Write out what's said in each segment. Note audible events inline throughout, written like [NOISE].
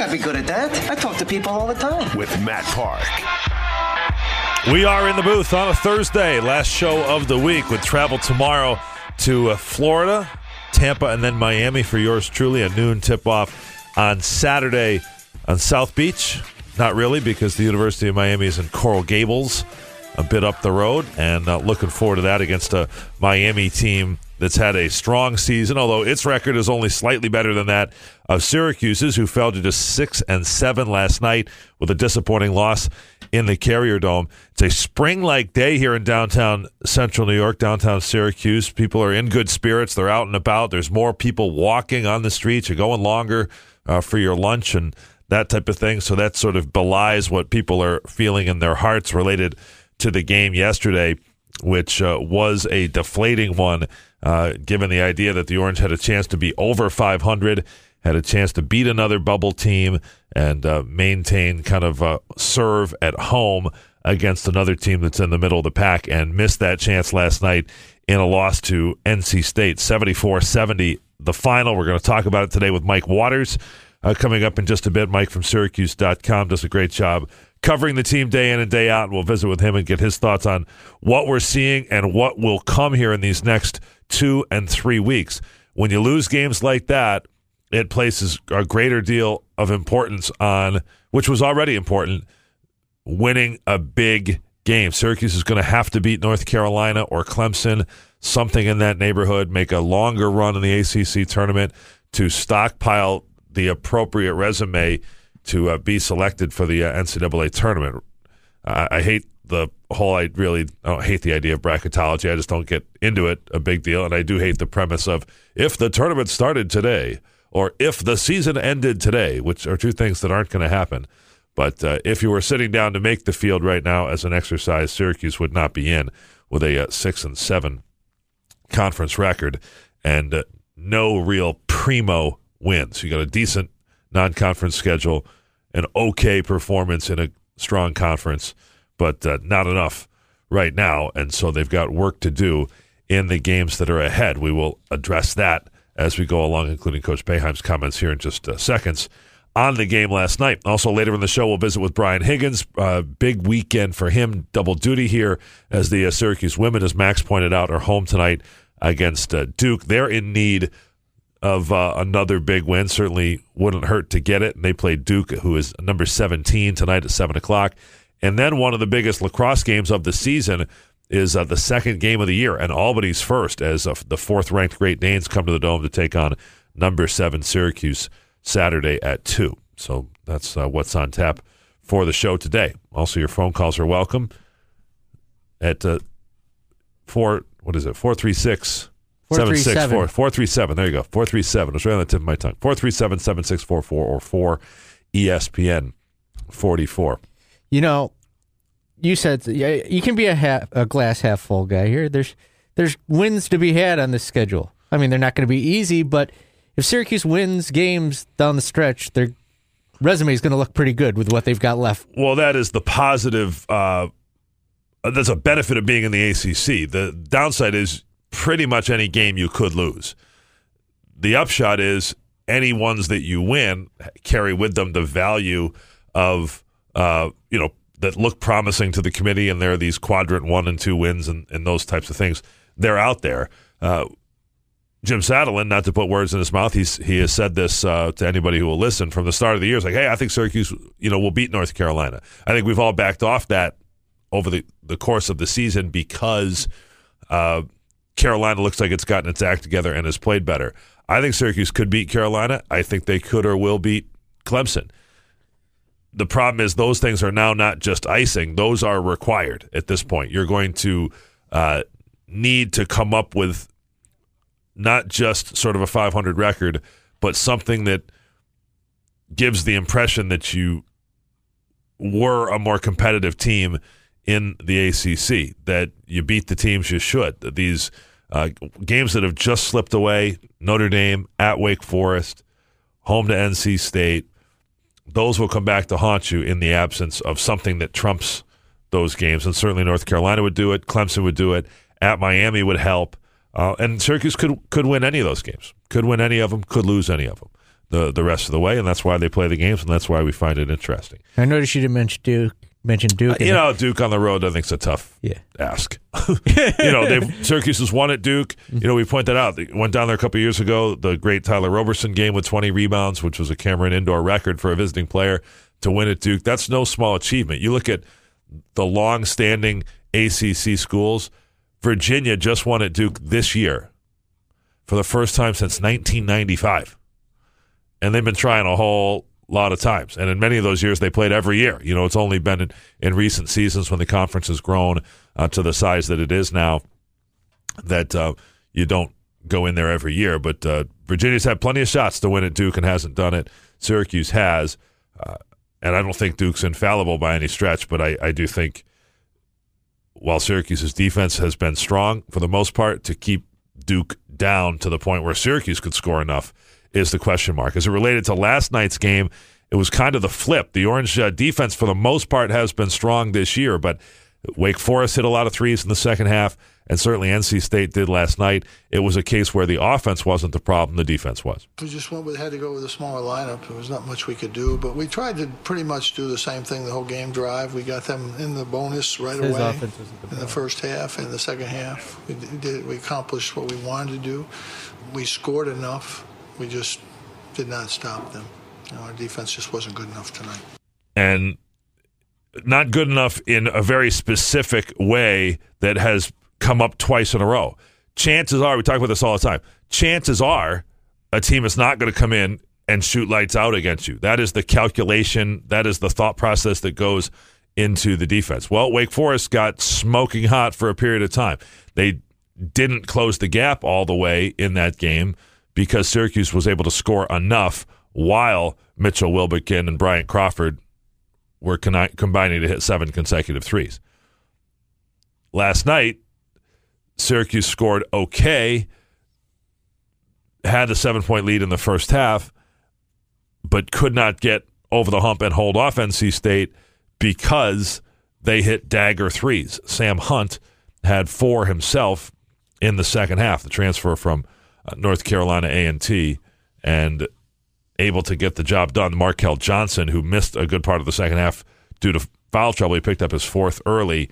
I'd be good at that. I talk to people all the time. with Matt Park. We are in the booth on a Thursday, last show of the week, with travel tomorrow to uh, Florida, Tampa, and then Miami for yours truly. A noon tip off on Saturday on South Beach. Not really, because the University of Miami is in Coral Gables, a bit up the road, and uh, looking forward to that against a Miami team that's had a strong season, although its record is only slightly better than that of Syracuse's, who fell to just six and seven last night with a disappointing loss in the Carrier Dome. It's a spring-like day here in downtown Central New York, downtown Syracuse. People are in good spirits. They're out and about. There's more people walking on the streets. You're going longer uh, for your lunch and that type of thing. So that sort of belies what people are feeling in their hearts related to the game yesterday, which uh, was a deflating one, uh, given the idea that the Orange had a chance to be over 500, had a chance to beat another bubble team, and uh, maintain kind of uh, serve at home against another team that's in the middle of the pack, and missed that chance last night in a loss to NC State, 74 70. The final. We're going to talk about it today with Mike Waters. Uh, coming up in just a bit, Mike from Syracuse.com does a great job covering the team day in and day out. And we'll visit with him and get his thoughts on what we're seeing and what will come here in these next two and three weeks. When you lose games like that, it places a greater deal of importance on, which was already important, winning a big game. Syracuse is going to have to beat North Carolina or Clemson, something in that neighborhood, make a longer run in the ACC tournament to stockpile the appropriate resume to uh, be selected for the uh, NCAA tournament. I, I hate the whole. I really I don't hate the idea of bracketology. I just don't get into it a big deal, and I do hate the premise of if the tournament started today or if the season ended today, which are two things that aren't going to happen. But uh, if you were sitting down to make the field right now as an exercise, Syracuse would not be in with a uh, six and seven conference record and uh, no real primo wins. You got a decent non-conference schedule, an okay performance in a strong conference, but uh, not enough right now. And so they've got work to do in the games that are ahead. We will address that as we go along, including Coach Boeheim's comments here in just uh, seconds on the game last night. Also, later in the show, we'll visit with Brian Higgins. Uh, big weekend for him, double duty here as the uh, Syracuse women, as Max pointed out, are home tonight against uh, Duke. They're in need of uh, another big win. Certainly wouldn't hurt to get it. And they play Duke, who is number 17 tonight at 7 o'clock. And then one of the biggest lacrosse games of the season is uh, the second game of the year, and Albany's first, as uh, the fourth ranked Great Danes come to the Dome to take on number seven Syracuse Saturday at 2. So that's uh, what's on tap for the show today. Also, your phone calls are welcome at uh, 4, what is it, 436 437. 437. There you go. 437. It was right on the tip of my tongue. 437 7644 or 4 ESPN 44. You know, you said you can be a half, a glass half full guy here. There's there's wins to be had on this schedule. I mean, they're not going to be easy, but if Syracuse wins games down the stretch, their resume is going to look pretty good with what they've got left. Well, that is the positive. Uh, that's a benefit of being in the ACC. The downside is pretty much any game you could lose. The upshot is any ones that you win carry with them the value of uh, you know that look promising to the committee, and there are these quadrant one and two wins and, and those types of things. They're out there. Uh, Jim Saddlein, not to put words in his mouth, he's he has said this uh, to anybody who will listen from the start of the year. It's like, hey, I think Syracuse, you know, will beat North Carolina. I think we've all backed off that over the, the course of the season because uh, Carolina looks like it's gotten its act together and has played better. I think Syracuse could beat Carolina. I think they could or will beat Clemson. The problem is those things are now not just icing; those are required at this point. You're going to uh, need to come up with not just sort of a 500 record, but something that gives the impression that you were a more competitive team in the ACC, that you beat the teams you should. These uh, games that have just slipped away Notre Dame, at Wake Forest, home to NC State those will come back to haunt you in the absence of something that trumps those games. And certainly North Carolina would do it, Clemson would do it, at Miami would help. Uh, and Syracuse could could win any of those games, could win any of them, could lose any of them the the rest of the way, and that's why they play the games, and that's why we find it interesting. I noticed you didn't mention Duke. Mention Duke. Uh, you know, Duke on the road, I think it's a tough Yeah. ask. [LAUGHS] [LAUGHS] you know, they've Syracuse has won at Duke. You know, we pointed out they went down there a couple years ago. The great Tyler Roberson game with 20 rebounds, which was a Cameron indoor record for a visiting player to win at Duke. That's no small achievement. You look at the long-standing ACC schools. Virginia just won at Duke this year for the first time since 1995, and they've been trying a whole lot of times. And in many of those years, they played every year. You know, it's only been in, in recent seasons when the conference has grown uh, to the size that it is now that uh, you don't go in there every year. But uh, Virginia's had plenty of shots to win at Duke and hasn't done it. Syracuse has. Uh, and I don't think Duke's infallible by any stretch, but I, I do think while Syracuse's defense has been strong for the most part to keep Duke down to the point where Syracuse could score enough is the question mark. As it related to last night's game, it was kind of the flip. The Orange uh, defense, for the most part, has been strong this year, but Wake Forest hit a lot of threes in the second half, and certainly NC State did last night. It was a case where the offense wasn't the problem, the defense was. We just went with had to go with a smaller lineup. There was not much we could do, but we tried to pretty much do the same thing the whole game drive. We got them in the bonus right His away offense wasn't the in the first half and the second half. We did we accomplished what we wanted to do. We scored enough. We just did not stop them. You know, our defense just wasn't good enough tonight. and not good enough in a very specific way that has come up twice in a row. Chances are, we talk about this all the time. Chances are, a team is not going to come in and shoot lights out against you. That is the calculation. That is the thought process that goes into the defense. Well, Wake Forest got smoking hot for a period of time. They didn't close the gap all the way in that game because Syracuse was able to score enough while Mitchell Wilbekin and Bryant Crawford were conni- combining to hit seven consecutive threes. Last night, Syracuse scored okay, had a seven point lead in the first half, but could not get over the hump and hold off NC State because they hit dagger threes. Sam Hunt had four himself in the second half, the transfer from Uh, North Carolina A&T, and able to get the job done. Markell Johnson, who missed a good part of the second half due to foul trouble, he picked up his fourth early,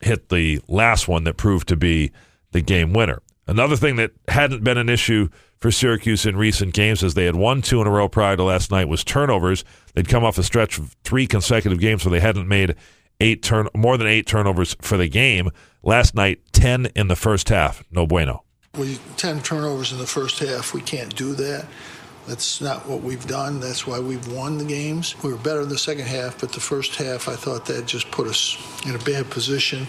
hit the last one that proved to be the game winner. Another thing that hadn't been an issue for Syracuse in recent games, as they had won two in a row prior to last night, was turnovers. They'd come off a stretch of three consecutive games where they hadn't made eight turn more than eight turnovers for the game. Last night, ten in the first half. No bueno. We ten turnovers in the first half. We can't do that. That's not what we've done. That's why we've won the games. We were better in the second half, but the first half, I thought that just put us in a bad position.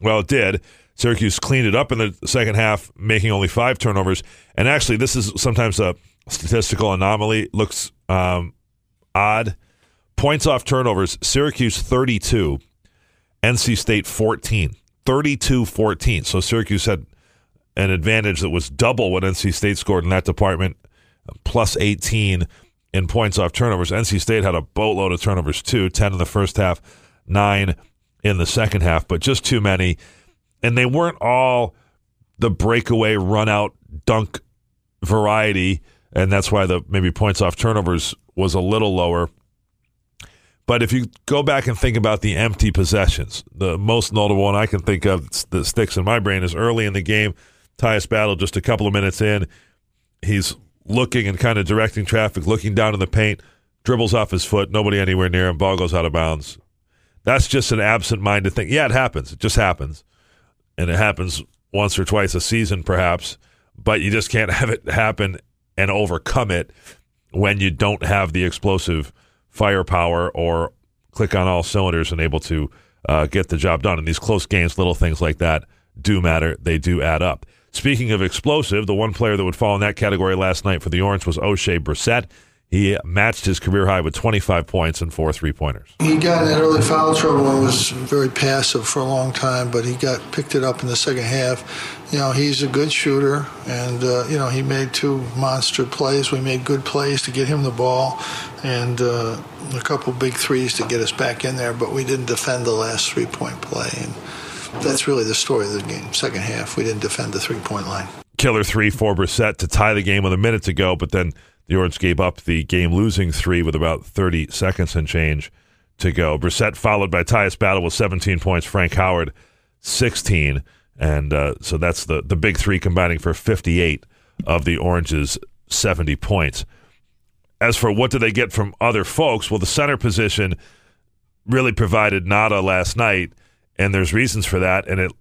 Well, it did. Syracuse cleaned it up in the second half, making only five turnovers. And actually, this is sometimes a statistical anomaly. Looks um, odd. Points off turnovers Syracuse 32, NC State 14. 32 14. So Syracuse had an advantage that was double what NC State scored in that department, plus 18 in points off turnovers. NC State had a boatload of turnovers too 10 in the first half, 9 in the second half, but just too many. And they weren't all the breakaway run out dunk variety. And that's why the maybe points off turnovers was a little lower. But if you go back and think about the empty possessions, the most notable one I can think of that sticks in my brain is early in the game, Tyus Battle, just a couple of minutes in, he's looking and kind of directing traffic, looking down in the paint, dribbles off his foot, nobody anywhere near him, ball goes out of bounds. That's just an absent minded thing. Yeah, it happens. It just happens. And it happens once or twice a season, perhaps, but you just can't [LAUGHS] have it happen and overcome it when you don't have the explosive firepower or click on all cylinders and able to uh, get the job done. In these close games, little things like that do matter. They do add up. Speaking of explosive, the one player that would fall in that category last night for the Orange was Oshae Brissett. He matched his career high with 25 points and four three pointers. He got in that early foul trouble and was very passive for a long time, but he got picked it up in the second half. You know, he's a good shooter, and uh, you know he made two monster plays. We made good plays to get him the ball, and uh, a couple big threes to get us back in there. But we didn't defend the last three point play, and that's really the story of the game. Second half, we didn't defend the three point line. Killer three for Brissett to tie the game with a minute to go, but then the Orange gave up the game losing three with about 30 seconds and change to go. Brissett followed by Tyus Battle with 17 points, Frank Howard 16. And uh, so that's the, the big three combining for 58 of the Orange's 70 points. As for what do they get from other folks, well, the center position really provided nada last night, and there's reasons for that. And it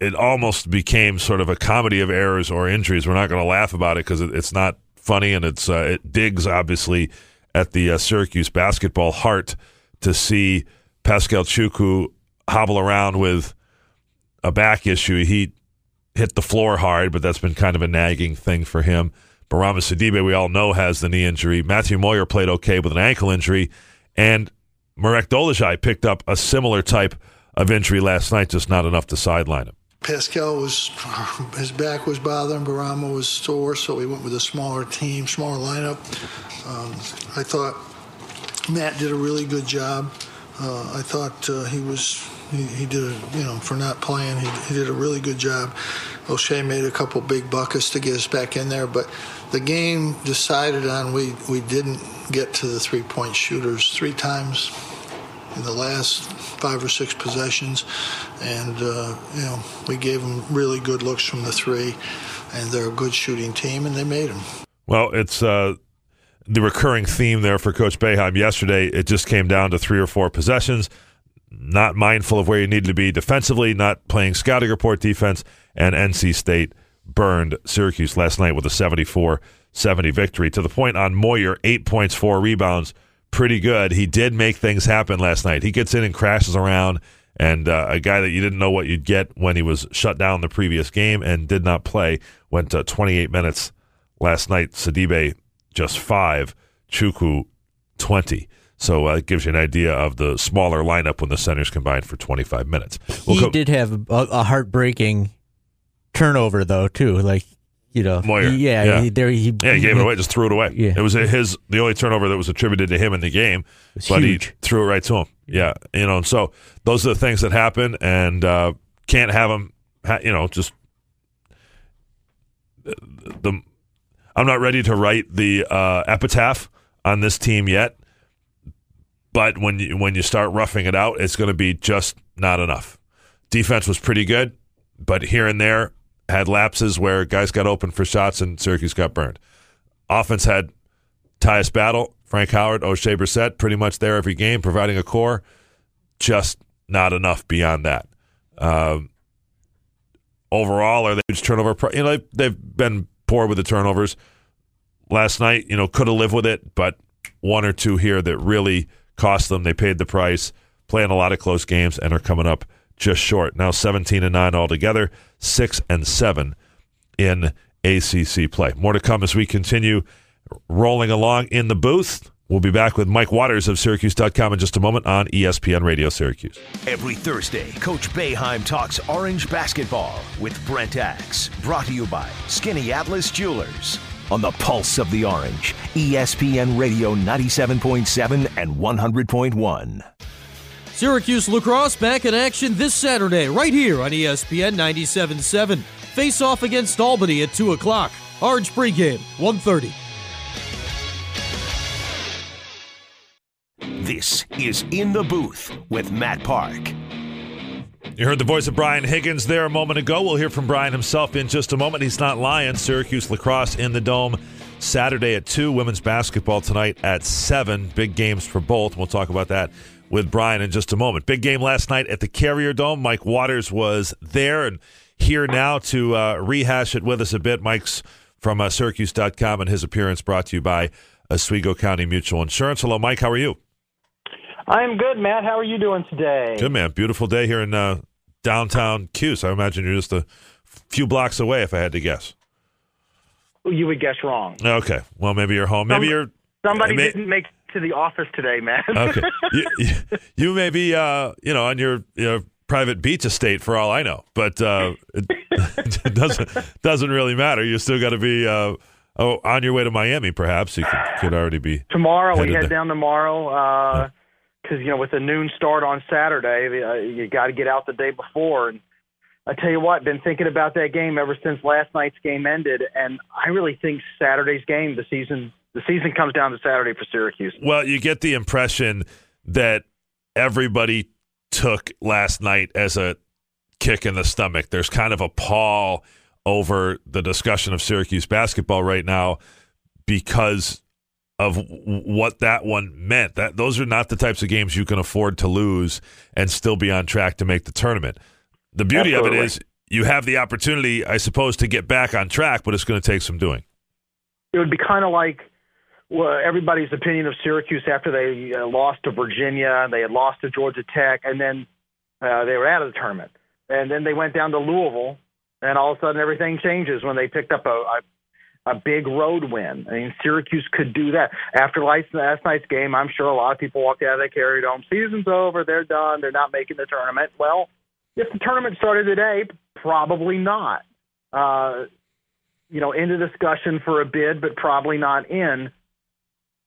it almost became sort of a comedy of errors or injuries. We're not going to laugh about it because it, it's not funny, and it's uh, it digs obviously at the uh, Syracuse basketball heart to see Pascal Chukwu hobble around with a back issue. He hit the floor hard, but that's been kind of a nagging thing for him. Bourama Sidibe, we all know, has the knee injury. Matthew Moyer played okay with an ankle injury, and Marek Dolezaj picked up a similar type of injury last night, just not enough to sideline him. Pascal was his back was bothering. Bourama was sore, so we went with a smaller team, smaller lineup. Um, I thought Matt did a really good job. Uh, I thought uh, he was he, he, did a, you know for not playing he, he did a really good job. Oshae made a couple big buckets to get us back in there, but the game decided on we we didn't get to the three point shooters three times in the last five or six possessions, and uh, you know we gave them really good looks from the three, and they're a good shooting team, and they made them. Well, it's uh, the recurring theme there for Coach Boeheim. Yesterday, it just came down to three or four possessions. Not mindful of where you needed to be defensively, not playing scouting report defense, and NC State burned Syracuse last night with a 74 70 victory. To the point on Moyer, eight points, four rebounds pretty good. He did make things happen last night. He gets in and crashes around, and uh, a guy that you didn't know what you'd get when he was shut down the previous game and did not play went to 28 minutes last night. Sidibe just five, Chukwu 20. So uh, it gives you an idea of the smaller lineup when the centers combined for 25 minutes. We'll he co- did have a, a heartbreaking turnover though too. Like you know, Moyer. He, yeah, yeah. He, there he yeah he gave it away, just threw it away. Yeah. it was his the only turnover that was attributed to him in the game, but huge. he threw it right to him. Yeah, you know, so those are the things that happen, and uh, can't have them. You know, just the. I'm not ready to write the uh, epitaph on this team yet, but when you when you start roughing it out, it's going to be just not enough. Defense was pretty good, but here and there had lapses where guys got open for shots and Syracuse got burned. Offense had Tyus Battle, Frank Howard, Oshae Brissett pretty much there every game, providing a core. Just not enough beyond that. Um, overall, are they huge turnover? You know, they've been poor with the turnovers. Last night, you know, could have lived with it, but one or two here that really cost them. They paid the price, playing a lot of close games, and are coming up just short. Now 17 and 9 altogether, 6 and 7 in ACC play. More to come as we continue rolling along in the booth. We'll be back with Mike Waters of Syracuse.com in just a moment on ESPN Radio Syracuse. Every Thursday, Coach Boeheim talks orange basketball with Brent Axe. Brought to you by Skaneateles Jewelers. On the pulse of the orange, ESPN Radio 97.7 and 100.1. Syracuse lacrosse back in action this Saturday, right here on ESPN 97.7. Face off against Albany at 2 o'clock. Orange pregame, 1.30. This is In the Booth with Matt Park. You heard the voice of Brian Higgins there a moment ago. We'll hear from Brian himself in just a moment. He's not lying. Syracuse lacrosse in the Dome Saturday at 2. Women's basketball tonight at 7. Big games for both. We'll talk about that with Brian in just a moment. Big game last night at the Carrier Dome. Mike Waters was there and here now to uh, rehash it with us a bit. Mike's from uh, Syracuse.com and his appearance brought to you by Oswego County Mutual Insurance. Hello, Mike. How are you? I'm good, Matt. How are you doing today? Good, man. Beautiful day here in uh, downtown Cuse. I imagine you're just a few blocks away, if I had to guess. you would guess wrong. Okay. Well, maybe you're home. Maybe Some- you're Somebody may- didn't make to the office today, man. [LAUGHS] okay. you, you, you may be, uh, you know, on your you know, private beach estate for all I know, but uh, it, it [LAUGHS] doesn't doesn't really matter. You still got to be uh, oh, on your way to Miami. Perhaps you could, could already be tomorrow we head there. down tomorrow because you know with the noon start on Saturday, uh, you got to get out the day before. And I tell you what, been thinking about that game ever since last night's game ended, and I really think Saturday's game, the season, the season comes down to Saturday for Syracuse. Well, you get the impression that everybody took last night as a kick in the stomach. There's kind of a pall over the discussion of Syracuse basketball right now because of what that one meant. That those are not the types of games you can afford to lose and still be on track to make the tournament. The beauty of it is you have the opportunity, I suppose, to get back on track, but it's going to take some doing. It would be kind of like well, everybody's opinion of Syracuse after they uh, lost to Virginia, they had lost to Georgia Tech, and then uh, they were out of the tournament. And then they went down to Louisville, and all of a sudden everything changes when they picked up a, a a big road win. I mean, Syracuse could do that. After last, night's game, I'm sure a lot of people walked out of that Carrier Dome. Season's over. They're done. They're not making the tournament. Well, if the tournament started today, probably not. Uh, you know, into discussion for a bid, but probably not in.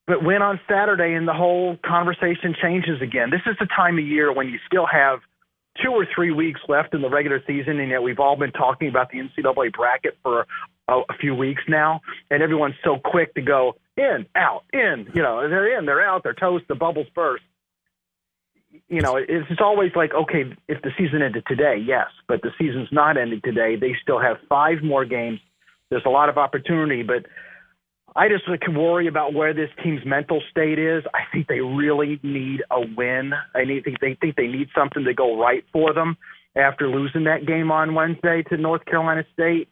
But when on Saturday and the whole conversation changes again, this is the time of year when you still have two or three weeks left in the regular season, and yet we've all been talking about the NCAA bracket for a, a few weeks now, and everyone's so quick to go in, out, in. You know, they're in, they're out, they're toast, the bubbles burst. You know, it's it's always like, okay, if the season ended today, yes, but the season's not ended today. They still have five more games. There's a lot of opportunity, but I just can worry about where this team's mental state is. I think they really need a win. I need they think they need something to go right for them after losing that game on Wednesday to North Carolina State.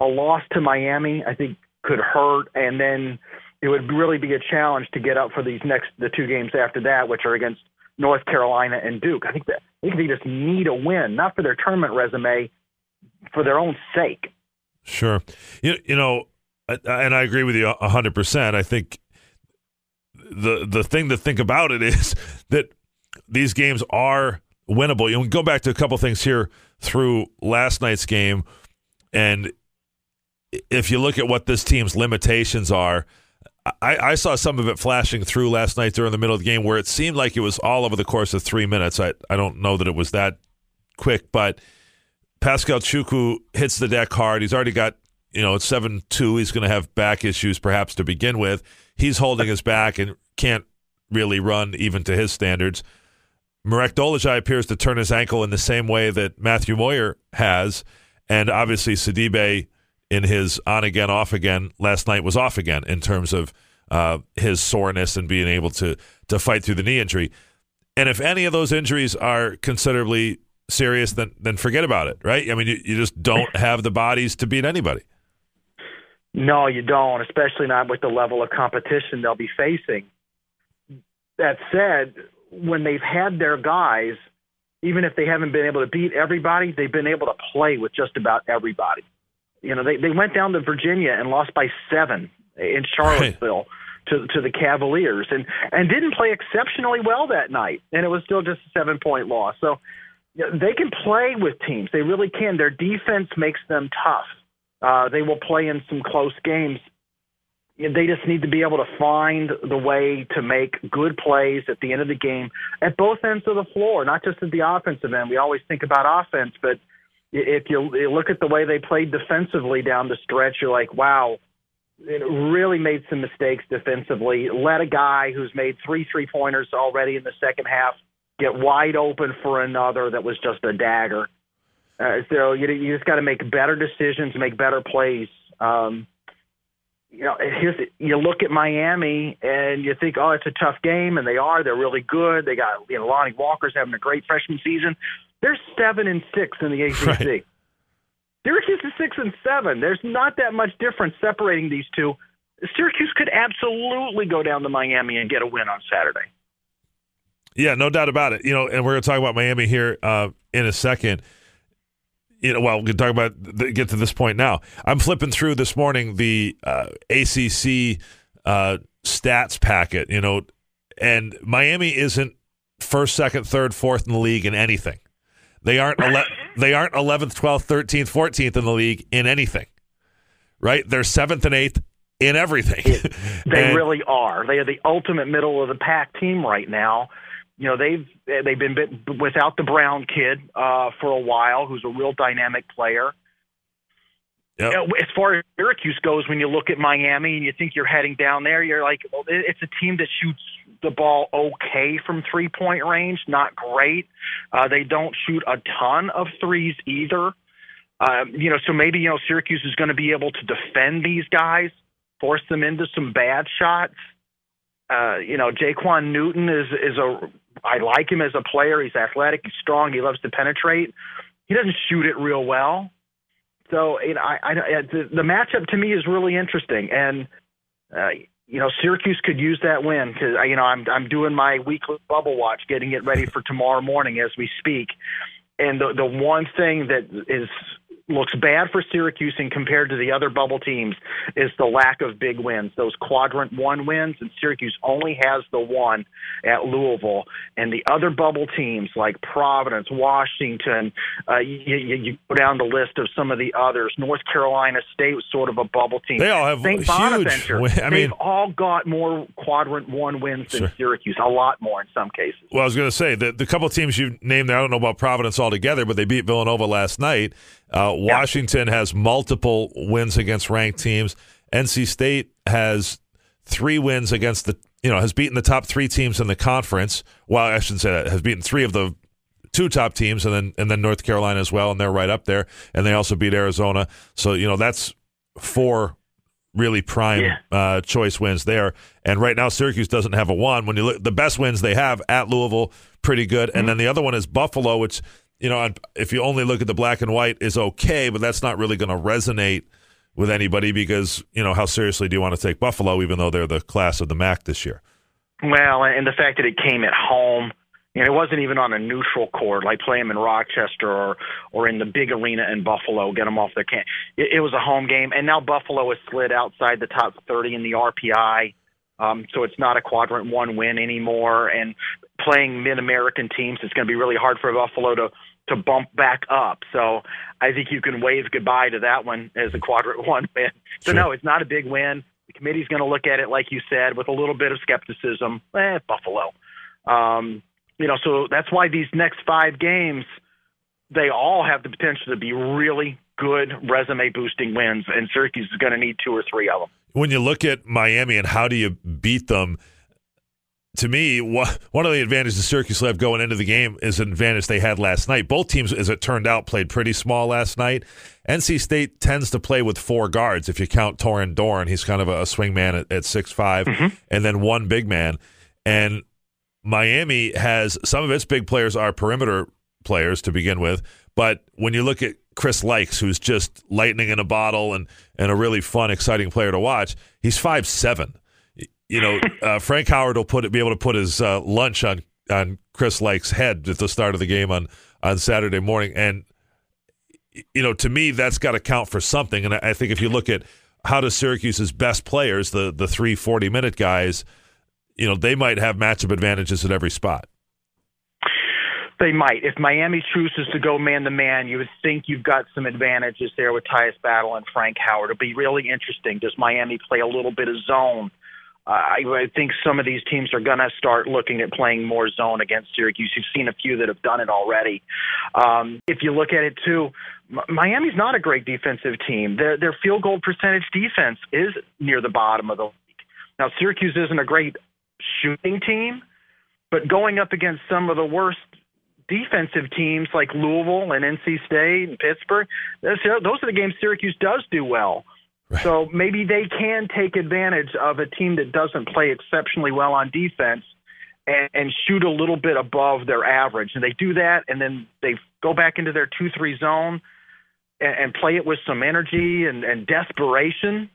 A loss to Miami, I think, could hurt, and then it would really be a challenge to get up for these next the two games after that, which are against North Carolina and Duke. I think that I think they just need a win, not for their tournament resume, for their own sake. Sure. You, you know, and I agree with you a hundred percent. I think the the thing to think about it [LAUGHS] is that these games are winnable. You know, we go back to a couple things here through last night's game, and if you look at what this team's limitations are, I, I saw some of it flashing through last night during the middle of the game where it seemed like it was all over the course of three minutes. I, I don't know that it was that quick, but Pascal Chukwu hits the deck hard. He's already got, you know, it's 7 2. He's going to have back issues perhaps to begin with. He's holding his back and can't really run even to his standards. Marek Dolezaj appears to turn his ankle in the same way that Matthew Moyer has. And obviously, Sidibe in his on again, off again last night was off again in terms of uh, his soreness and being able to to fight through the knee injury. And if any of those injuries are considerably serious, then then forget about it, right? I mean, you, you just don't have the bodies to beat anybody. No, you don't, especially not with the level of competition they'll be facing. That said, when they've had their guys, even if they haven't been able to beat everybody, they've been able to play with just about everybody. You know, they, they went down to Virginia and lost by seven in Charlottesville to to the Cavaliers and and didn't play exceptionally well that night, and it was still just a seven point loss. So they can play with teams. They really can. Their defense makes them tough. Uh, they will play in some close games. They just need to be able to find the way to make good plays at the end of the game at both ends of the floor, not just at the offensive end. We always think about offense, but if you, look at the way they played defensively down the stretch, you're like, wow, it really made some mistakes defensively. Let a guy who's made three three pointers already in the second half get wide open for another that was just a dagger. Uh, so you, you just got to make better decisions, make better plays. Um, you know, here's you look at Miami and you think, oh, it's a tough game, and they are. They're really good. They got you know Lonnie Walker's having a great freshman season. They're seven and six in the ACC. [LAUGHS] Right. Syracuse is six and seven. There's not that much difference separating these two. Syracuse could absolutely go down to Miami and get a win on Saturday. Yeah, no doubt about it. You know, and we're going to talk about Miami here uh, in a second. You know, well, we can talk about get to this point now. I'm flipping through this morning the uh, ACC uh, stats packet, you know, and Miami isn't first, second, third, fourth in the league in anything. They aren't ele- [LAUGHS] they aren't 11th, 12th, 13th, 14th in the league in anything. Right? They're 7th and 8th in everything. They [LAUGHS] And- really are. They are the ultimate middle of the pack team right now. You know they've they've been bit without the Brown kid uh, for a while, who's a real dynamic player. Yep. You know, as far as Syracuse goes, when you look at Miami and you think you're heading down there, you're like, well, it's a team that shoots the ball okay from three point range, not great. Uh, they don't shoot a ton of threes either. Um, you know, so maybe you know Syracuse is going to be able to defend these guys, force them into some bad shots. Uh, you know, Jaquan Newton is is a I like him as a player. He's athletic, he's strong, he loves to penetrate. He doesn't shoot it real well. So you know, I, I the, the matchup to me is really interesting, and uh, you know, Syracuse could use that win because you know I'm I'm doing my weekly bubble watch, getting it ready for tomorrow morning as we speak. And the the one thing that is looks bad for Syracuse and compared to the other bubble teams is the lack of big wins. Those quadrant one wins, and Syracuse only has the one at Louisville. And the other bubble teams like Providence, Washington, uh, you, you, you go down the list of some of the others. North Carolina State was sort of a bubble team. They all have St. huge win- I they've all got more quadrant one wins than Sure. Syracuse, a lot more in some cases. Well, I was going to say the the couple teams you named there. I don't know about Providence altogether, but they beat Villanova last night. Uh, Washington has multiple wins against ranked teams. NC State has three wins against the you know has beaten the top three teams in the conference. Well, I shouldn't say that has beaten three of the two top teams, and then and then North Carolina as well, and they're right up there. And they also beat Arizona. So you know that's four really prime uh, choice wins there. And right now, Syracuse doesn't have a one. When you look, the best wins they have at Louisville, pretty good. And then the other one is Buffalo, which you know, if you only look at the black and white, is okay, but that's not really going to resonate with anybody because you know how seriously do you want to take Buffalo, even though they're the class of the MAC this year. Well, and the fact that it came at home, and it wasn't even on a neutral court, like play them in Rochester or or in the big arena in Buffalo, get them off their can. It, it was a home game, and now Buffalo has slid outside the top 30 in the RPI, um, so it's not a quadrant one win anymore. And playing Mid American teams, it's going to be really hard for Buffalo to to bump back up. So I think you can wave goodbye to that one as a quadrant [LAUGHS] one win. So no, it's not a big win. The committee's going to look at it, like you said, with a little bit of skepticism. Eh, Buffalo. Um, you know, so that's why these next five games, they all have the potential to be really good resume boosting wins, and Syracuse is going to need two or three of them. when you look at Miami and how do you beat them, to me, one of the advantages Syracuse have going into the game is an advantage they had last night. Both teams, as it turned out, played pretty small last night. NC State tends to play with four guards if you count Torin Dorn. He's kind of a, swing man at, at 6'5", mm-hmm. and then one big man. And Miami has some of its big players are perimeter players to begin with, but when you look at Chris Lykes, who's just lightning in a bottle and and a really fun, exciting player to watch, he's five seven. You know, [LAUGHS] uh, Frank Howard will put it, be able to put his uh, lunch on on Chris Lykes' head at the start of the game on on Saturday morning, and you know, to me, that's got to count for something. And I, I think if you look at how does Syracuse's best players, the the three 40 minute guys, you know, they might have matchup advantages at every spot. They might. If Miami chooses to go man to man, you would think you've got some advantages there with Tyus Battle and Frank Howard. It'll be really interesting. Does Miami play a little bit of zone? I, I think some of these teams are going to start looking at playing more zone against Syracuse. You've seen a few that have done it already. Um, if you look at it too, Miami's not a great defensive team. Their, their field goal percentage defense is near the bottom of the league. Now, Syracuse isn't a great shooting team, but going up against some of the worst defensive teams like Louisville and NC State and Pittsburgh, those are the games Syracuse does do well. So maybe they can take advantage of a team that doesn't play exceptionally well on defense and, and shoot a little bit above their average. And they do that, and then they go back into their 2 3 zone and, and play it with some energy and, and desperation.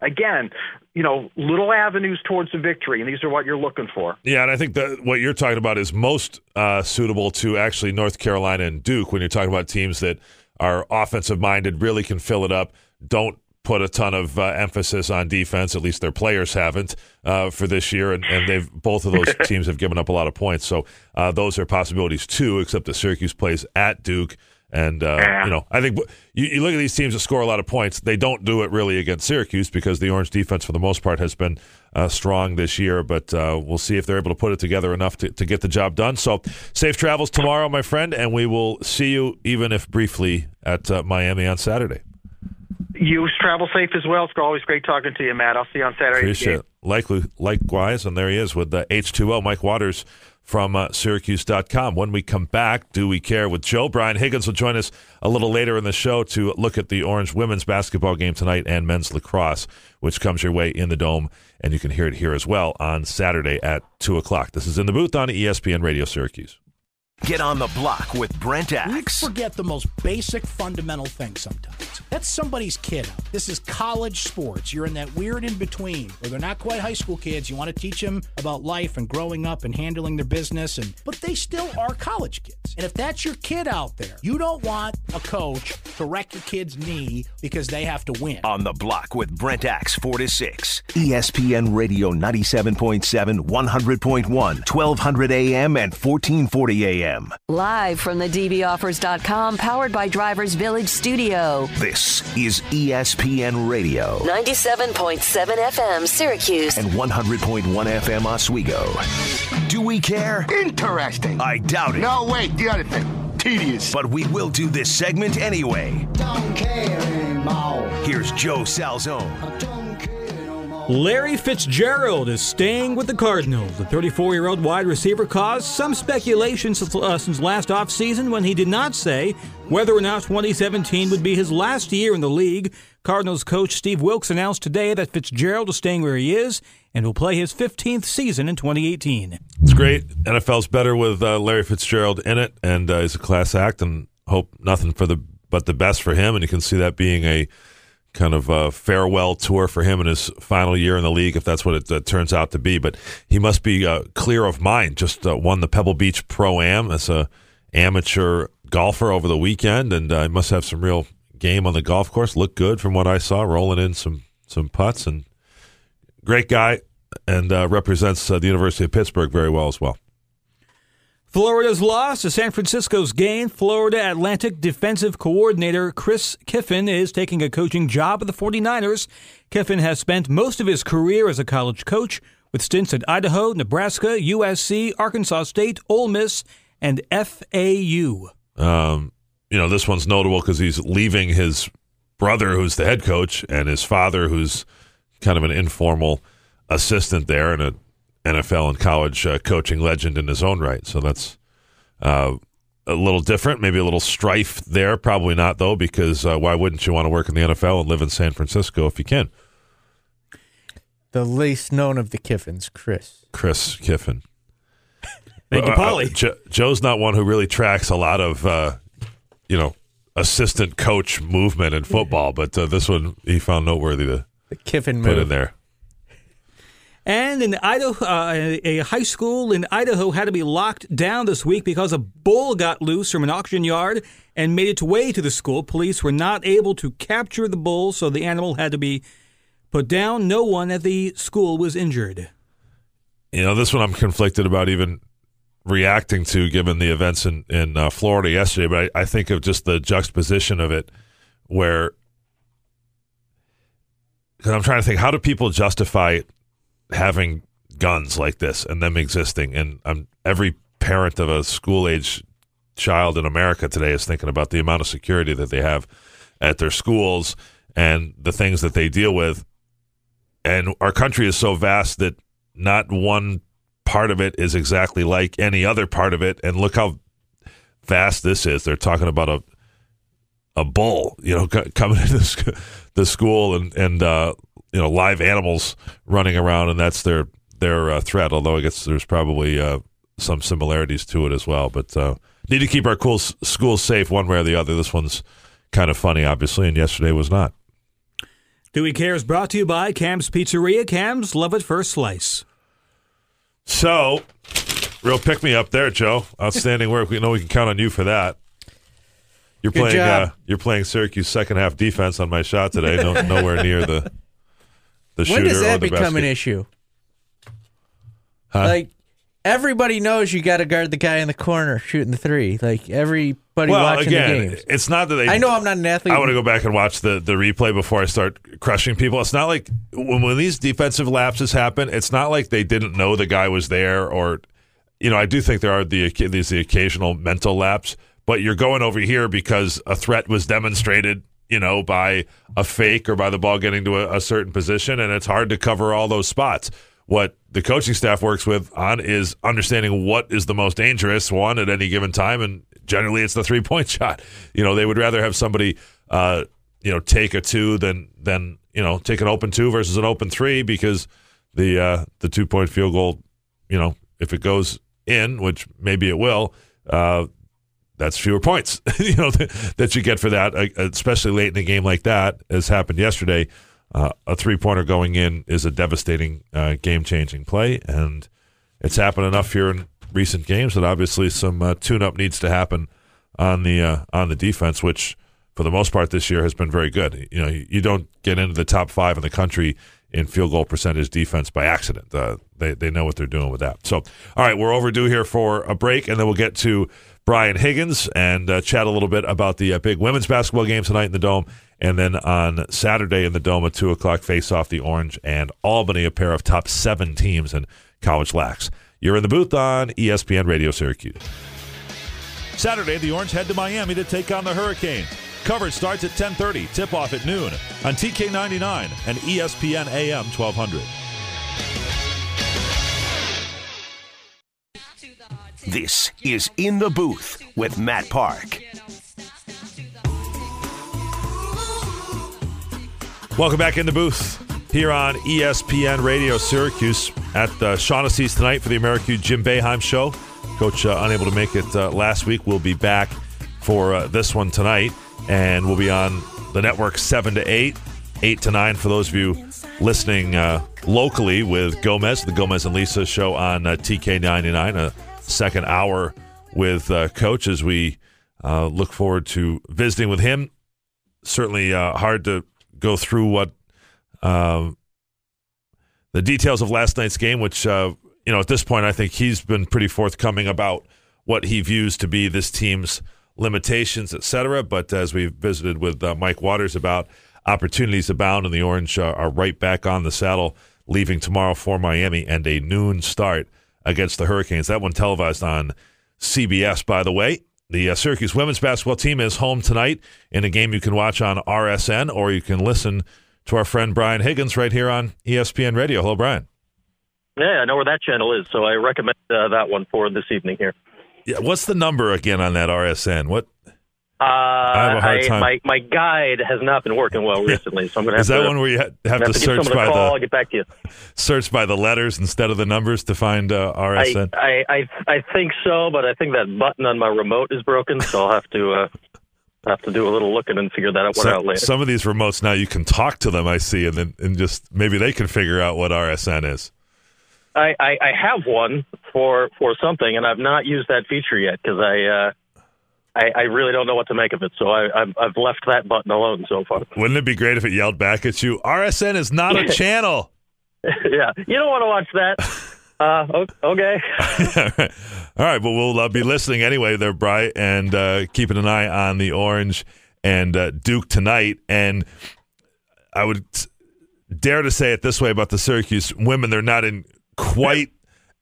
Again, you know, little avenues towards a victory, and these are what you're looking for. Yeah, and I think that what you're talking about is most uh, suitable to actually North Carolina and Duke when you're talking about teams that are offensive minded, really can fill it up. Don't put a ton of uh, emphasis on defense. At least their players haven't uh, for this year, and, and they've both of those [LAUGHS] teams have given up a lot of points. So uh, those are possibilities too. Except that Syracuse plays at Duke. And uh, you know, I think you, you look at these teams that score a lot of points. They don't do it really against Syracuse because the Orange defense, for the most part, has been uh, strong this year. But uh, we'll see if they're able to put it together enough to, to get the job done. So, safe travels tomorrow, my friend, and we will see you, even if briefly, at uh, Miami on Saturday. You travel safe as well. It's always great talking to you, Matt. I'll see you on Saturday. Appreciate it. Likely, likewise, and there he is with the H2O, Mike Waters from uh, Syracuse.com. When we come back, Do We Care with Joe? Brian Higgins will join us a little later in the show to look at the Orange women's basketball game tonight and men's lacrosse, which comes your way in the Dome, and you can hear it here as well on Saturday at 2 o'clock. This is In the Booth on ESPN Radio Syracuse. Get on the block with Brent Axe. We forget the most basic fundamental thing sometimes. That's somebody's kid. This is college sports. You're in that weird in between where they're not quite high school kids. You want to teach them about life and growing up and handling their business and but they still are college kids. And if that's your kid out there, you don't want a coach to wreck your kid's knee because they have to win. On the block with Brent Axe, 4 to 6. ESPN Radio 97.7, 100.1, 1200 AM, and 1440 AM. Live from the DVOffers.com, powered by Drivers Village Studio. This is ESPN Radio 97.7 FM, Syracuse. and 100.1 FM Oswego. Do we care? Interesting. I doubt it. No, wait, the other thing. Tedious. But we will do this segment anyway. Don't care anymore. Here's Joe Salzone. Larry Fitzgerald is staying with the Cardinals. The 34 year old wide receiver caused some speculation since, uh, since last offseason when he did not say whether or not 2017 would be his last year in the league. Cardinals coach Steve Wilks announced today that Fitzgerald is staying where he is and will play his 15th season in 2018. It's great. NFL's better with uh, Larry Fitzgerald in it, and uh, he's a class act, and hope nothing for the but the best for him. And you can see that being a kind of a farewell tour for him in his final year in the league, if that's what it uh, turns out to be. But he must be uh, clear of mind. Just uh, won the Pebble Beach Pro Am as a amateur golfer over the weekend, and uh, must have some real game on the golf course. Looked good from what I saw, rolling in some some putts, and great guy, and uh, represents uh, the University of Pittsburgh very well as well. Florida's loss to San Francisco's gain. Florida Atlantic defensive coordinator Chris Kiffin is taking a coaching job at the 49ers. Kiffin has spent most of his career as a college coach with stints at Idaho, Nebraska, USC, Arkansas State, Ole Miss, and FAU. Um, you know, this one's notable because he's leaving his brother, who's the head coach, and his father, who's kind of an informal assistant there and a NFL and college uh, coaching legend in his own right. So that's uh, a little different, maybe a little strife there. Probably not though, because uh, why wouldn't you want to work in the NFL and live in San Francisco if you can? The least known of the Kiffins, Chris. Chris Kiffin. [LAUGHS] Thank you, Uh, uh, Polly. Jo- Joe's not one who really tracks a lot of, uh, you know, assistant coach movement in football, but uh, this one he found noteworthy to The Kiffin put move. in there. And in Idaho, uh, a high school in Idaho had to be locked down this week because a bull got loose from an auction yard and made its way to the school. Police were not able to capture the bull, so the animal had to be put down. No one at the school was injured. You know, this one I'm conflicted about even reacting to, given the events in in uh, Florida yesterday. But I, I think of just the juxtaposition of it, where because I'm trying to think, how do people justify having guns like this and them existing? And um, every parent of a school age child in America today is thinking about the amount of security that they have at their schools and the things that they deal with. And our country is so vast that not one part of it is exactly like any other part of it. And look how vast this is. They're talking about a a bull, you know, c- [LAUGHS] coming into the school and and uh, you know live animals running around, and that's their their uh, threat. Although I guess there's probably uh, some similarities to it as well. But uh, need to keep our cool s- schools safe one way or the other. This one's kind of funny, obviously, and yesterday was not. Do We Care is brought to you by Cam's Pizzeria. Cam's love it first slice. So, real pick me up there, Joe. [LAUGHS] Outstanding work. We know we can count on you for that. You're Good playing. job. Uh, you're playing Syracuse second half defense on my shot today. No, nowhere near the the when does that become an issue? Huh? Like everybody knows you got to guard the guy in the corner shooting the three. Like everybody well, watching again, the games. it's not that they. I know I'm not an athlete. I want to go back and watch the, the replay before I start crushing people. It's not like when, when these defensive lapses happen, it's not like they didn't know the guy was there or, you know, I do think there are the, there's the occasional mental lapse, but you're going over here because a threat was demonstrated, you know, by a fake or by the ball getting to a, a certain position, and it's hard to cover all those spots. What the coaching staff works with on is understanding what is the most dangerous one at any given time, and generally it's the three point [LAUGHS] shot. You know, they would rather have somebody, uh, you know, take a two than than you know take an open two versus an open three because the uh, the two point field goal, you know, if it goes in, which maybe it will, uh, that's fewer points, [LAUGHS] you know, that, you get for that, uh, especially late in a game like that, as happened yesterday. Uh, a three pointer going in is a devastating, uh, game changing play, and it's happened enough here in recent games that obviously some uh, tune up needs to happen on the uh, on the defense, which for the most part this year has been very good. You know, you, don't get into the top five in the country in field goal percentage defense by accident. Uh, they they know what they're doing with that. So, all right, we're overdue here for a break, and then we'll get to Brian Higgins and uh, chat a little bit about the uh, big women's basketball game tonight in the Dome. And then on Saturday in the Dome at 2 o'clock, face off the Orange and Albany, a pair of top seven teams in college lax. You're in the booth on ESPN Radio Syracuse. Saturday, the Orange head to Miami to take on the Hurricane. Coverage starts at 10:30, tip-off at noon on TK99 and ESPN AM 1200. This is In the Booth with Matt Park. Welcome back in the booth here on ESPN Radio Syracuse at the Shaughnessy's tonight for the American Jim Boeheim show. Coach uh, unable to make it uh, last week. We'll be back for uh, this one tonight, and we'll be on the network seven to eight, eight to nine for those of you listening uh, locally with Gomez, the Gomez and Lisa show on uh, TK99, a second hour with uh, Coach as we uh, look forward to visiting with him. Certainly uh, hard to go through what um, the details of last night's game, which uh, you know at this point I think he's been pretty forthcoming about what he views to be this team's limitations, et cetera. But as we visited with uh, Mike Waters about opportunities abound, and the Orange are right back on the saddle, leaving tomorrow for Miami and a noon start against the Hurricanes. That one televised on CBS, by the way. The uh, Syracuse women's basketball team is home tonight in a game you can watch on RSN or you can listen to our friend Brian Higgins right here on ESPN Radio. Hello, Brian. Yeah, I know where that channel is, so I recommend uh, that one for this evening here. Yeah, what's the number again on that RSN? What Uh, I have a hard time. My, my guide has not been working well [LAUGHS] recently, so I'm going to have is that to, one where you ha- have, have to to search by call. I'll the get back to you. search by the letters instead of the numbers to find uh, I, RSN? I, I I think so, but I think that button on my remote is broken, so I'll have to uh, have to do a little looking and figure that out, some, out later. some of these remotes now you can talk to them. I see, and then and just maybe they can figure out what RSN is. I, I, I have one for for something, and I've not used that feature yet because I, uh, I I really don't know what to make of it. So I, I've I've left that button alone so far. Wouldn't it be great if it yelled back at you? RSN is not a [LAUGHS] channel. [LAUGHS] yeah, you don't want to watch that. [LAUGHS] Uh, okay. All right, but we'll uh, be listening anyway there, Bry, and uh, keeping an eye on the Orange and uh, Duke tonight. And I would dare to say it this way about the Syracuse women: they're not in quite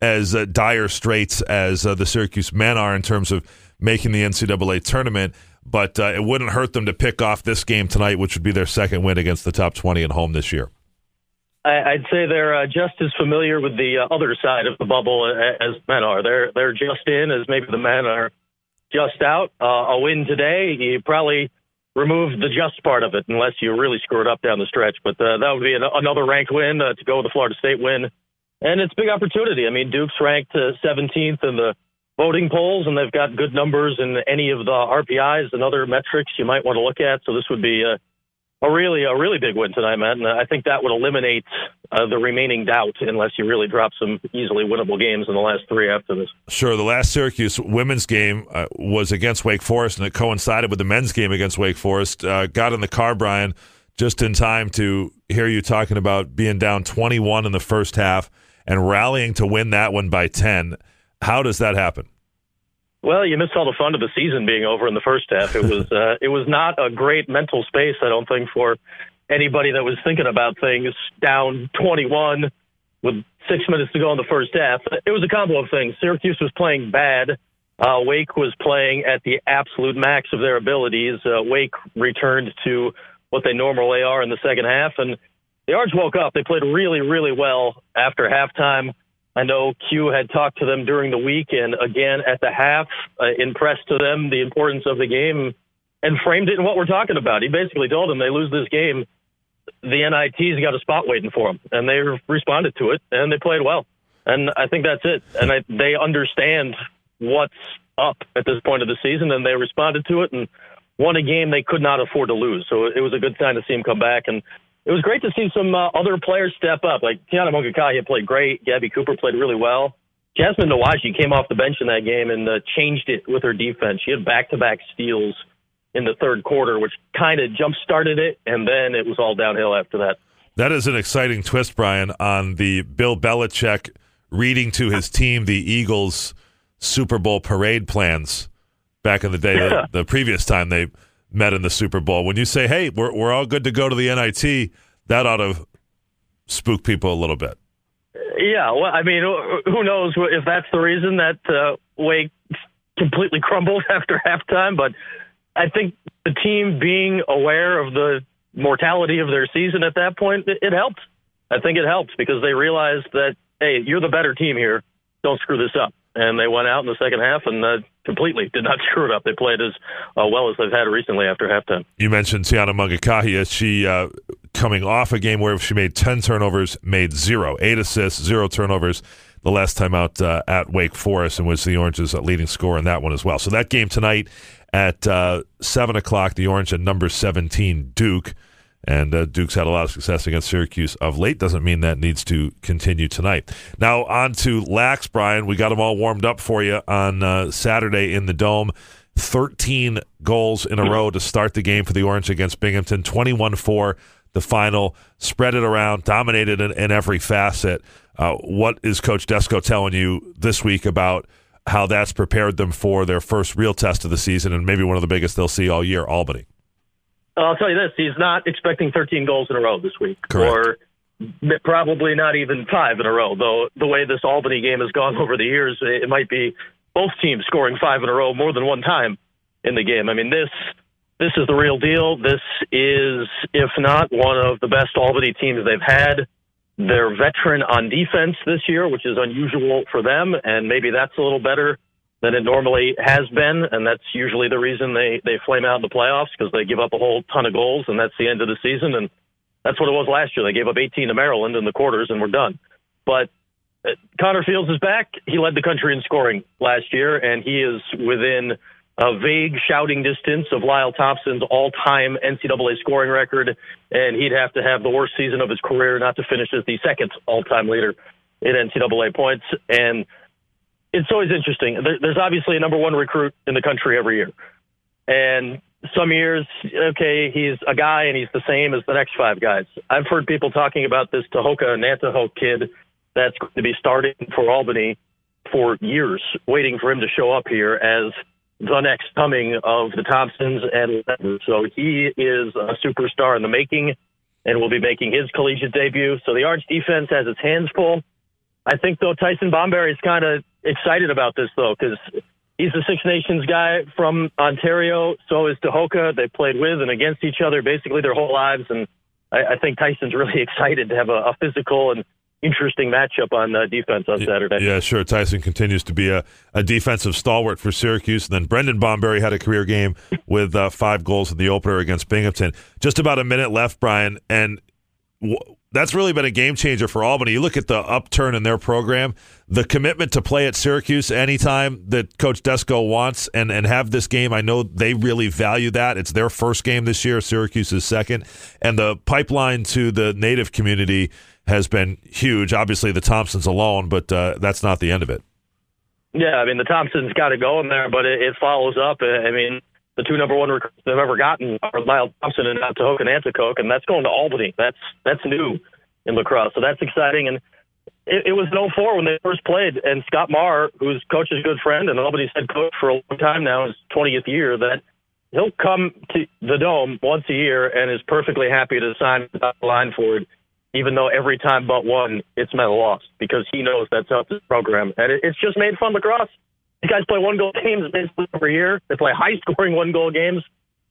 as uh, dire straits as uh, the Syracuse men are in terms of making the NCAA tournament. But uh, it wouldn't hurt them to pick off this game tonight, which would be their second win against the top twenty at home this year. I'd say they're uh, just as familiar with the uh, other side of the bubble as men are. They're they're just in as maybe the men are just out. Uh, a win today, you probably remove the just part of it unless you really screw it up down the stretch. But uh, that would be an, another ranked win uh, to go with the Florida State win, and it's a big opportunity. I mean, Duke's ranked uh, 17th in the voting polls, and they've got good numbers in any of the RPIs and other metrics you might want to look at. So this would be a a really a really big win tonight, Matt. And I think that would eliminate uh, the remaining doubt unless you really drop some easily winnable games in the last three after this. Sure. The last Syracuse women's game uh, was against Wake Forest, and it coincided with the men's game against Wake Forest. Uh, got in the car, Brian, just in time to hear you talking about being down 21 in the first half and rallying to win that one by 10. How does that happen? Well, you missed all the fun of the season being over in the first half. It was uh, [LAUGHS] it was not a great mental space, I don't think, for anybody that was thinking about things down 21 with six minutes to go in the first half. It was a combo of things. Syracuse was playing bad. Uh, Wake was playing at the absolute max of their abilities. Uh, Wake returned to what they normally are in the second half, and the Orange woke up. They played really, really well after halftime. I know Q had talked to them during the week, and again at the half, uh, impressed to them the importance of the game and framed it in what we're talking about. He basically told them they lose this game, the NIT's got a spot waiting for them, and they responded to it, and they played well. And I think that's it. And I, they understand what's up at this point of the season, and they responded to it and won a game they could not afford to lose. So it was a good sign to see him come back. And it was great to see some uh, other players step up. Like Tiana Mangakahia played great. Gabby Cooper played really well. Jasmine Nwajei came off the bench in that game and uh, changed it with her defense. She had back-to-back steals in the third quarter, which kind of jump started it, and then it was all downhill after that. That is an exciting twist, Brian, on the Bill Belichick reading to his team the Eagles' Super Bowl parade plans back in the day, the, the, previous time they met in the Super Bowl. When you say, hey, we're, we're all good to go to the NIT, that ought to spook people a little bit. Yeah, well, I mean, who knows if that's the reason that uh, Wake completely [LAUGHS] crumbled after halftime, but I think the team being aware of the mortality of their season at that point, it, it helped. I think it helped because they realized that, hey, you're the better team here. Don't screw this up. And they went out in the second half and uh, completely did not [LAUGHS] screw it up. They played as uh, well as they've had recently after halftime. You mentioned Tiana Mangakahia. Is she uh, coming off a game where she made 10 turnovers, made zero, eight assists, zero turnovers the last time out uh, at Wake Forest and was the Orange's leading scorer in that one as well. So that game tonight at uh, 7 o'clock, the Orange at number 17, Duke. And uh, Duke's had a lot of success against Syracuse of late. Doesn't mean that needs to continue tonight. Now, on to Lax, Brian. We got them all warmed up for you on uh, Saturday in the Dome. 13 goals in a row to start the game for the Orange against Binghamton. 21 4 the final. Spread it around, dominated in, in every facet. Uh, what is Coach Desko telling you this week about how that's prepared them for their first real test of the season and maybe one of the biggest they'll see all year, Albany? I'll tell you this: he's not expecting 13 goals in a row this week, Correct. or probably not even five in a row. Though the way this Albany game has gone [LAUGHS] over the years, it might be both teams scoring five in a row more than one time in the game. I mean, this this is the real deal. This is, if not one of the best Albany teams they've had. They're veteran on defense this year, which is unusual for them, and maybe that's a little better than it normally has been, and that's usually the reason they they flame out in the playoffs because they give up a whole ton of goals, and that's the end of the season, and that's what it was last year. They gave up 18 to Maryland in the quarters, and we're done. But uh, Connor Fields is back. He led the country in scoring last year, and he is within a vague shouting distance of Lyle Thompson's all-time NCAA scoring record, and he'd have to have the worst season of his career not to finish as the second all-time leader in NCAA points. And it's always interesting. there's obviously a number one recruit in the country every year. And some years, okay, he's a guy and he's the same as the next five guys. I've heard people talking about this Tehoka Nanticoke kid that's going to be starting for Albany for years, waiting for him to show up here as the next coming of the Thompsons and so he is a superstar in the making and will be making his collegiate debut. So the Orange defense has its hands full. I think though Tyson Bomberry is kind of excited about this though because he's a Six Nations guy from Ontario. So is Tehoka. They played with and against each other basically their whole lives, and I, I think Tyson's really [LAUGHS] excited to have a, a physical and interesting matchup on uh, defense on Saturday. Yeah, sure. Tyson continues to be a, a defensive stalwart for Syracuse. And then Brendan Bomberry had a career game with uh, five goals in the opener against Binghamton. Just about a minute left, Brian. And w- that's really been a game changer for Albany. You look at the upturn in their program, the commitment to play at Syracuse anytime that Coach Desko wants and, and have this game. I know they really value that. It's their first game this year, Syracuse's second. And the pipeline to the native community has been huge. Obviously, the Thompsons alone, but uh, that's not the end of it. Yeah, I mean, the Thompsons got to go in there, but it, it follows up. I mean, the two number one recruits they've ever gotten are Lyle Thompson and Tehoka Nanticoke, and that's going to Albany. That's that's new in lacrosse, so that's exciting. And it, it was in 04 when they first played, and Scott Marr, who's coach's good friend and Albany's head coach for a long time now, his 20th year, that he'll come to the dome once a year and is perfectly happy to sign the line for it, even though every time but one it's meant a loss because he knows that's up the program, and it, it's just made fun lacrosse. These guys play one goal games basically every year. They play high scoring one goal games.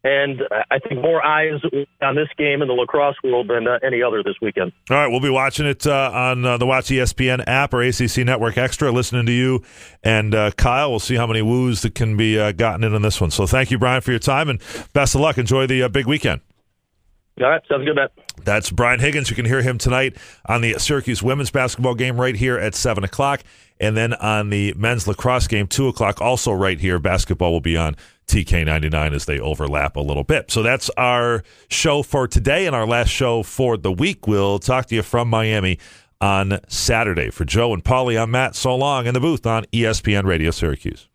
And I think more eyes on this game in the lacrosse world than uh, any other this weekend. All right, we'll be watching it uh, on uh, the Watch ESPN app or ACC Network Extra, listening to you and uh, Kyle. We'll see how many woos that can be uh, gotten in on this one. So thank you, Brian, for your time, and best of luck. Enjoy the uh, big weekend. All right, sounds good, Matt. That's Brian Higgins. You can hear him tonight on the Syracuse women's basketball game right here at 7 o'clock. And then on the men's lacrosse game, 2 o'clock, also right here. Basketball will be on TK99 as they overlap a little bit. So that's our show for today and our last show for the week. We'll talk to you from Miami on Saturday. For Joe and Polly, I'm Matt. So long in the booth on ESPN Radio Syracuse.